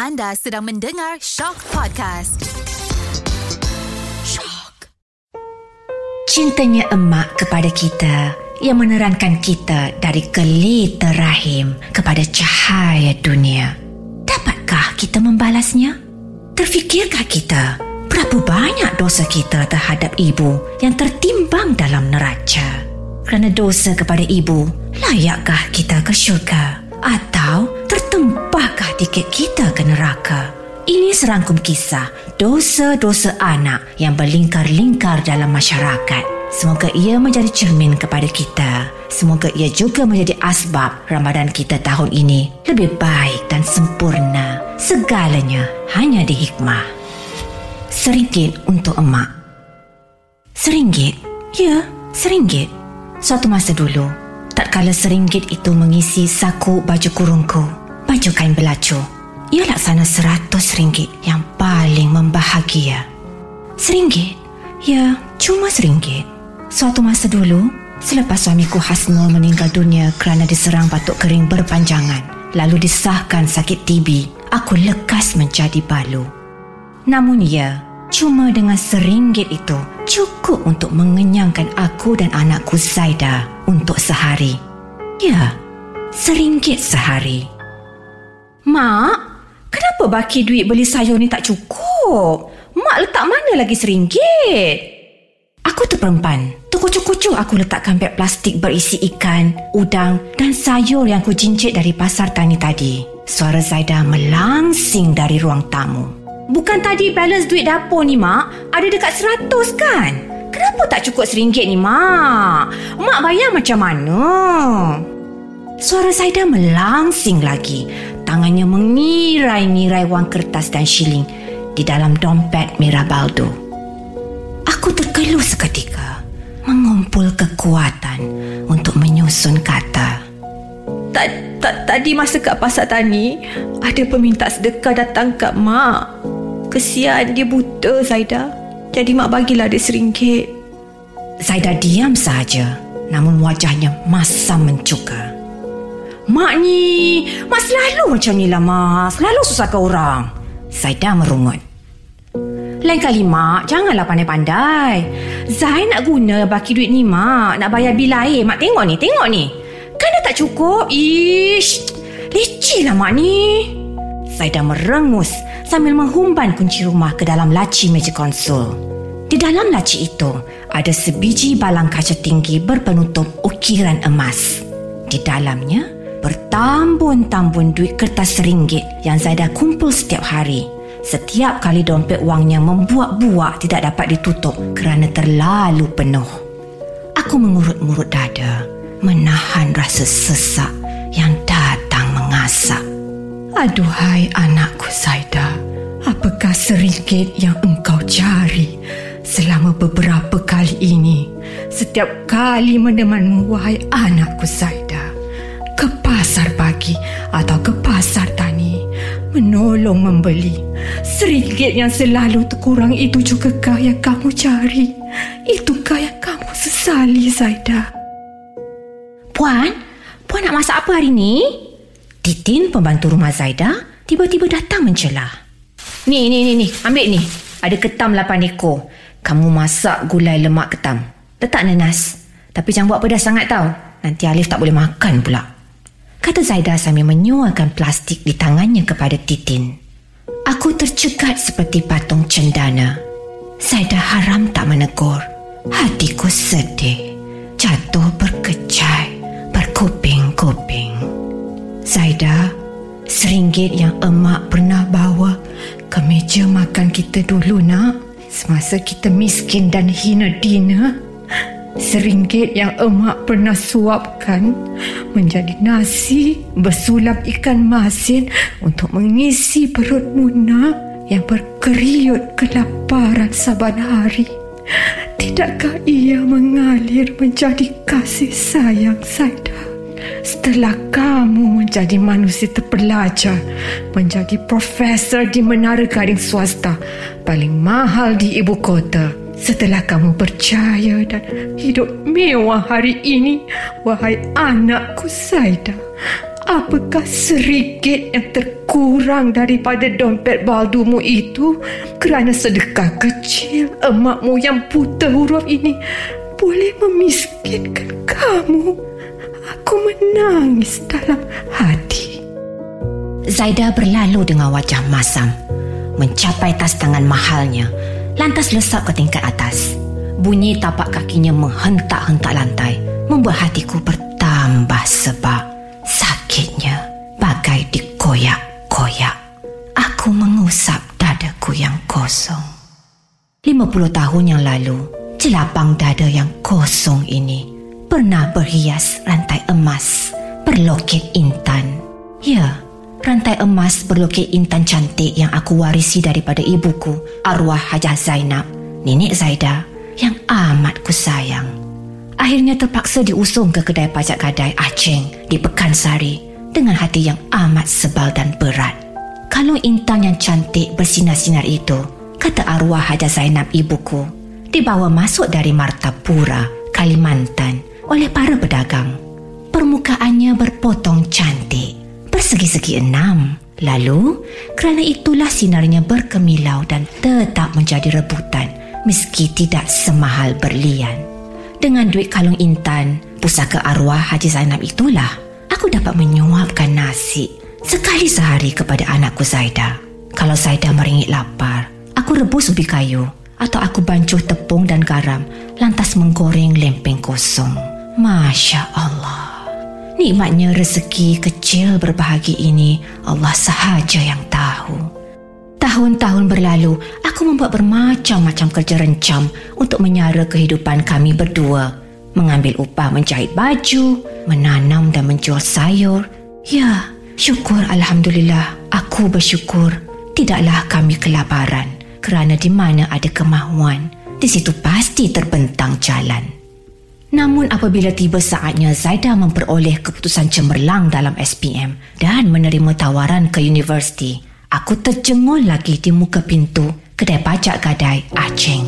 Anda sedang mendengar Shock Podcast. Shock. Cintanya emak kepada kita yang menerangkan kita dari kelita rahim kepada cahaya dunia. Dapatkah kita membalasnya? Terfikirkah kita berapa banyak dosa kita terhadap ibu yang tertimbang dalam neraca? Kerana dosa kepada ibu, layakkah kita ke syurga? Atau tiket kita ke neraka? Ini serangkum kisah dosa-dosa anak yang berlingkar-lingkar dalam masyarakat. Semoga ia menjadi cermin kepada kita. Semoga ia juga menjadi asbab Ramadan kita tahun ini lebih baik dan sempurna. Segalanya hanya di hikmah. Seringgit untuk emak. Seringgit? Ya, seringgit. Suatu masa dulu, tatkala seringgit itu mengisi saku baju kurungku, baju kain belacu. Ia laksana seratus ringgit yang paling membahagia. Seringgit? Ya, cuma seringgit. Suatu masa dulu, selepas suamiku Hasnul meninggal dunia kerana diserang batuk kering berpanjangan, lalu disahkan sakit TB, aku lekas menjadi balu. Namun ya, cuma dengan seringgit itu cukup untuk mengenyangkan aku dan anakku Zaida untuk sehari. Ya, seringgit sehari. Mak, kenapa baki duit beli sayur ni tak cukup? Mak letak mana lagi seringgit? Aku terperempan. Terkucuk-kucuk aku letakkan beg plastik berisi ikan, udang dan sayur yang ku jincit dari pasar tani tadi. Suara Zaida melangsing dari ruang tamu. Bukan tadi balance duit dapur ni, Mak? Ada dekat seratus kan? Kenapa tak cukup seringgit ni, Mak? Mak bayar macam mana? Suara Zaida melangsing lagi. Tangannya mengirai-ngirai wang kertas dan shilling di dalam dompet Mira Baldo. Aku terkeluh seketika, mengumpul kekuatan untuk menyusun kata. Tadi masa kat pasar tani, ada peminta sedekah datang kat mak. Kesian dia buta Zaida. Jadi mak bagilah dia seringgit. Zaida diam saja, namun wajahnya masam mencuka. Mak ni, mak selalu macam ni lah mak. Selalu susahkan orang. Zaida merungut. Lain kali mak, janganlah pandai-pandai. Zai nak guna baki duit ni mak. Nak bayar bil air. Mak tengok ni, tengok ni. Kan dah tak cukup? Ish, leceh lah mak ni. Zaida merengus sambil menghumban kunci rumah ke dalam laci meja konsul. Di dalam laci itu, ada sebiji balang kaca tinggi berpenutup ukiran emas. Di dalamnya, bertambun-tambun duit kertas ringgit yang Zaida kumpul setiap hari. Setiap kali dompet wangnya membuak-buak tidak dapat ditutup kerana terlalu penuh. Aku mengurut-ngurut dada, menahan rasa sesak yang datang mengasak. Aduhai anakku Zaida, apakah seringgit yang engkau cari selama beberapa kali ini? Setiap kali menemanmu, wahai anakku Zaida, pasar pagi atau ke pasar tani, menolong membeli. Seringgit yang selalu terkurang itu juga kah yang kamu cari? Itukah yang kamu sesali, Zaida? Puan, Puan nak masak apa hari ni? Titin, pembantu rumah Zaida, tiba-tiba datang mencelah. Ni, ni, ni, ni, ambil ni. Ada ketam lapan ekor. Kamu masak gulai lemak ketam. Letak nanas. Tapi jangan buat pedas sangat tau. Nanti Alif tak boleh makan pula. Kata Zaida sambil menyuarkan plastik di tangannya kepada Titin. Aku tercekat seperti patung cendana. Zaida haram tak menegur. Hatiku sedih. Jatuh berkecai. Berkuping-kuping. Zaida, seringgit yang emak pernah bawa ke meja makan kita dulu nak. Semasa kita miskin dan hina dina. Seringgit yang emak pernah suapkan menjadi nasi bersulap ikan masin untuk mengisi perut Muna yang berkeriut kelaparan saban hari. Tidakkah ia mengalir menjadi kasih sayang Saida? Setelah kamu menjadi manusia terpelajar, menjadi profesor di menara gading swasta paling mahal di ibu kota, setelah kamu percaya dan hidup mewah hari ini, wahai anakku Saida, Apakah serigit yang terkurang daripada dompet baldumu itu kerana sedekah kecil emakmu yang buta huruf ini boleh memiskinkan kamu? Aku menangis dalam hati. Zaida berlalu dengan wajah masam, mencapai tas tangan mahalnya, lantas lesap ke tingkat atas. Bunyi tapak kakinya menghentak-hentak lantai, membuat hatiku bertambah sebab sakitnya bagai dikoyak-koyak. Aku mengusap dadaku yang kosong. 50 tahun yang lalu, jelapang dada yang kosong ini pernah berhias rantai emas berloket intan. Ya, rantai emas berloket intan cantik yang aku warisi daripada ibuku, arwah Hajah Zainab, nenek Zaida yang amat ku sayang. Akhirnya terpaksa diusung ke kedai pajak gadai Aceh di Pekansari dengan hati yang amat sebal dan berat. Kalau intan yang cantik bersinar-sinar itu, kata arwah Haja Zainab ibuku, dibawa masuk dari Martapura, Kalimantan oleh para pedagang. Permukaannya berpotong cantik, bersegi-segi enam. Lalu, kerana itulah sinarnya berkemilau dan tetap menjadi rebutan meski tidak semahal berlian. Dengan duit kalung intan, pusaka arwah Haji Zainab itulah aku dapat menyuapkan nasi sekali sehari kepada anakku Zaida. Kalau Zaida meringit lapar, aku rebus ubi kayu atau aku bancuh tepung dan garam lantas menggoreng lempeng kosong. Masya Allah. Nikmatnya rezeki kecil berbahagi ini Allah sahaja yang tahu. Tahun-tahun berlalu, aku membuat bermacam-macam kerja rencam untuk menyara kehidupan kami berdua. Mengambil upah menjahit baju, menanam dan menjual sayur. Ya, syukur Alhamdulillah, aku bersyukur. Tidaklah kami kelaparan kerana di mana ada kemahuan, di situ pasti terbentang jalan. Namun apabila tiba saatnya Zaida memperoleh keputusan cemerlang dalam SPM dan menerima tawaran ke universiti, aku terjengol lagi di muka pintu kedai pajak gadai Aceh.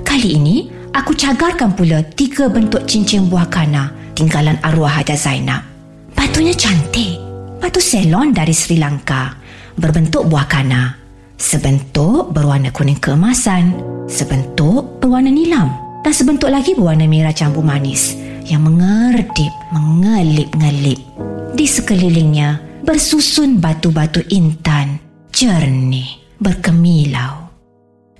Kali ini, aku cagarkan pula tiga bentuk cincin buah kana tinggalan arwah Haja Zainab. Batunya cantik. Batu selon dari Sri Lanka berbentuk buah kana. Sebentuk berwarna kuning keemasan, sebentuk berwarna nilam dan sebentuk lagi berwarna merah campur manis yang mengerdip, mengelip-ngelip. Di sekelilingnya bersusun batu-batu intan, jernih, berkemilau.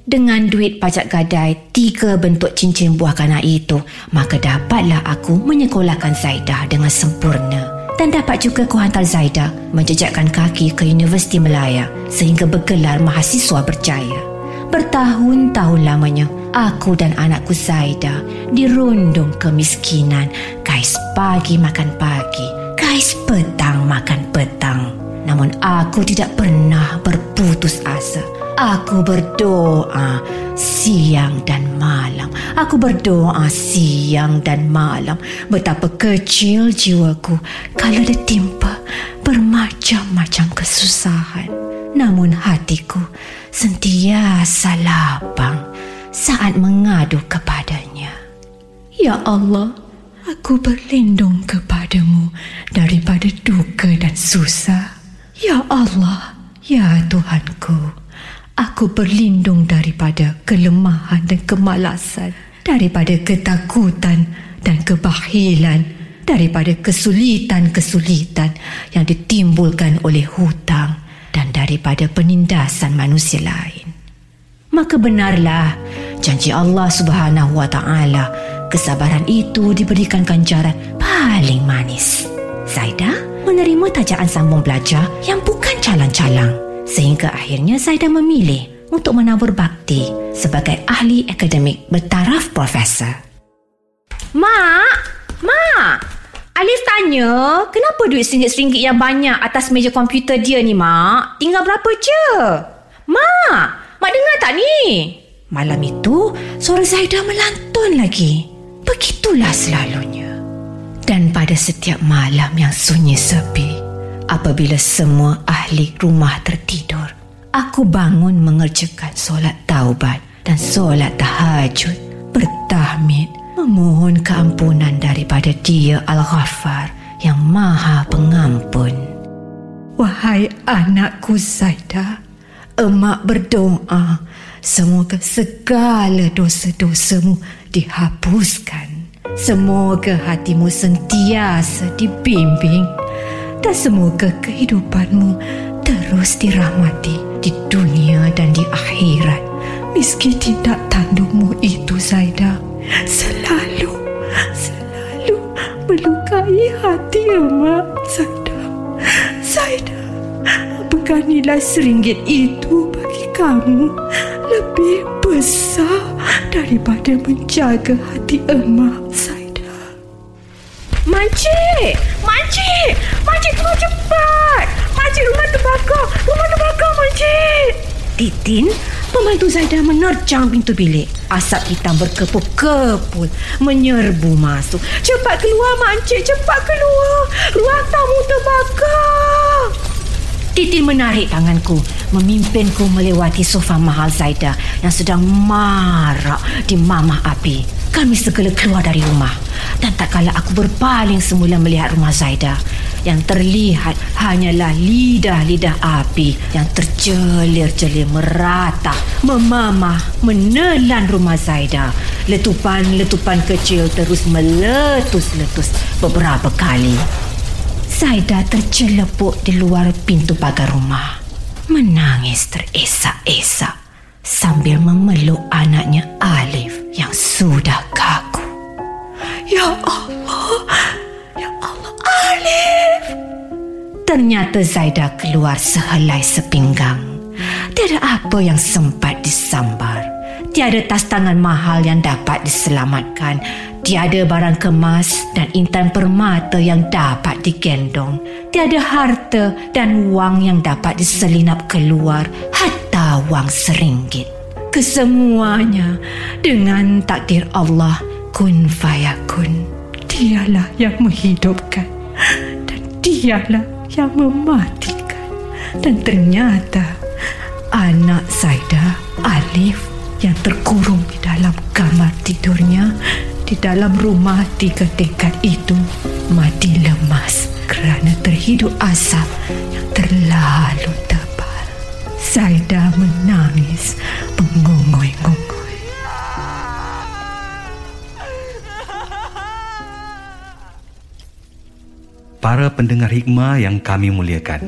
Dengan duit pajak gadai tiga bentuk cincin buah kana itu, maka dapatlah aku menyekolahkan Zaidah dengan sempurna. Dan dapat juga ku hantar Zaidah menjejakkan kaki ke Universiti Melaya sehingga bergelar mahasiswa berjaya. Bertahun-tahun lamanya, aku dan anakku Zaida dirundung kemiskinan. Kais pagi makan pagi, kais petang makan petang. Namun aku tidak pernah berputus asa. Aku berdoa siang dan malam. Aku berdoa siang dan malam. Betapa kecil jiwaku kalau ditimpa bermacam-macam kesusahan. Namun hatiku sentiasa lapang saat mengadu kepadanya. Ya Allah, aku berlindung kepadamu daripada duka dan susah. Ya Allah, ya Tuhanku, aku berlindung daripada kelemahan dan kemalasan, daripada ketakutan dan kebahilan, daripada kesulitan-kesulitan yang ditimbulkan oleh hutang dan daripada penindasan manusia lain. Maka benarlah janji Allah Subhanahu wa taala kesabaran itu diberikan ganjaran paling manis. Zaida menerima tajaan sambung belajar yang bukan calang-calang sehingga akhirnya Zaida memilih untuk menabur bakti sebagai ahli akademik bertaraf profesor. Mak, Mak, Alif tanya, kenapa duit singgit-singgit yang banyak atas meja komputer dia ni, Mak? Tinggal berapa je? Mak, Mak dengar tak ni? Malam itu, suara Zaida melantun lagi. Begitulah selalunya. Dan pada setiap malam yang sunyi sepi, apabila semua ahli rumah tertidur, aku bangun mengerjakan solat taubat dan solat tahajud, bertahmid, memohon keampunan daripada dia Al-Ghaffar yang maha pengampun. Wahai anakku Zaida, emak berdoa semoga segala dosa-dosamu dihapuskan. Semoga hatimu sentiasa dibimbing dan semoga kehidupanmu terus dirahmati di dunia dan di akhirat. Meski tindak tandukmu itu Zaida selalu selalu melukai hati emak Zaida. Zaida, apakah nilai seringgit itu bagi kamu lebih besar daripada menjaga hati emak Zaida? Makcik! Makcik! Makcik tolong cepat! Makcik rumah terbakar! Rumah terbakar, Makcik! Titin, pembantu Zaidah menerjang pintu bilik. Asap hitam berkepul-kepul menyerbu masuk. Cepat keluar, Makcik! Cepat keluar! Ruang tamu terbakar! Titin menarik tanganku, memimpinku melewati sofa mahal Zaida yang sedang marak di mamah api. Kami segera keluar dari rumah dan tak kala aku berpaling semula melihat rumah Zaida yang terlihat hanyalah lidah-lidah api yang terjelir-jelir merata memamah menelan rumah Zaida. Letupan-letupan kecil terus meletus-letus beberapa kali. Zaida tercelepuk di luar pintu pagar rumah. Menangis teresak-esak sambil memeluk anaknya Alif yang sudah kaku. Ya Allah, ya Allah, Alif. Ternyata Zaida keluar sehelai sepinggang. Tiada apa yang sempat disambar. Tiada tas tangan mahal yang dapat diselamatkan. Tiada barang kemas dan intan permata yang dapat digendong. Tiada harta dan wang yang dapat diselinap keluar hatta wang seringgit. Kesemuanya dengan takdir Allah kun fayakun. Dialah yang menghidupkan dan dialah yang mematikan. Dan ternyata anak Zaida, Alif yang terkurung di dalam kamar tidurnya di dalam rumah tiga tingkat itu mati lemas kerana terhidup asap yang terlalu tebal. Zaida menangis mengungoi-ngungoi. Para pendengar hikmah yang kami muliakan.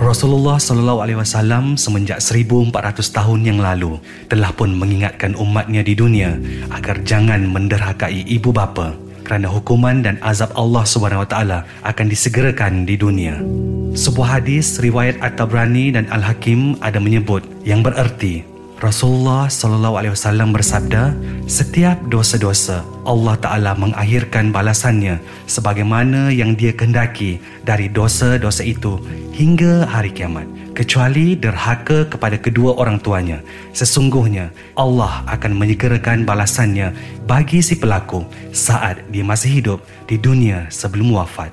Rasulullah sallallahu alaihi wasallam semenjak 1400 tahun yang lalu telah pun mengingatkan umatnya di dunia agar jangan menderhakai ibu bapa kerana hukuman dan azab Allah Subhanahu wa taala akan disegerakan di dunia. Sebuah hadis riwayat At-Tabrani dan Al-Hakim ada menyebut yang bererti Rasulullah sallallahu alaihi wasallam bersabda, setiap dosa-dosa Allah Taala mengakhirkan balasannya sebagaimana yang Dia kehendaki dari dosa-dosa itu hingga hari kiamat kecuali derhaka kepada kedua orang tuanya. Sesungguhnya Allah akan menyegerakan balasannya bagi si pelaku saat dia masih hidup di dunia sebelum wafat.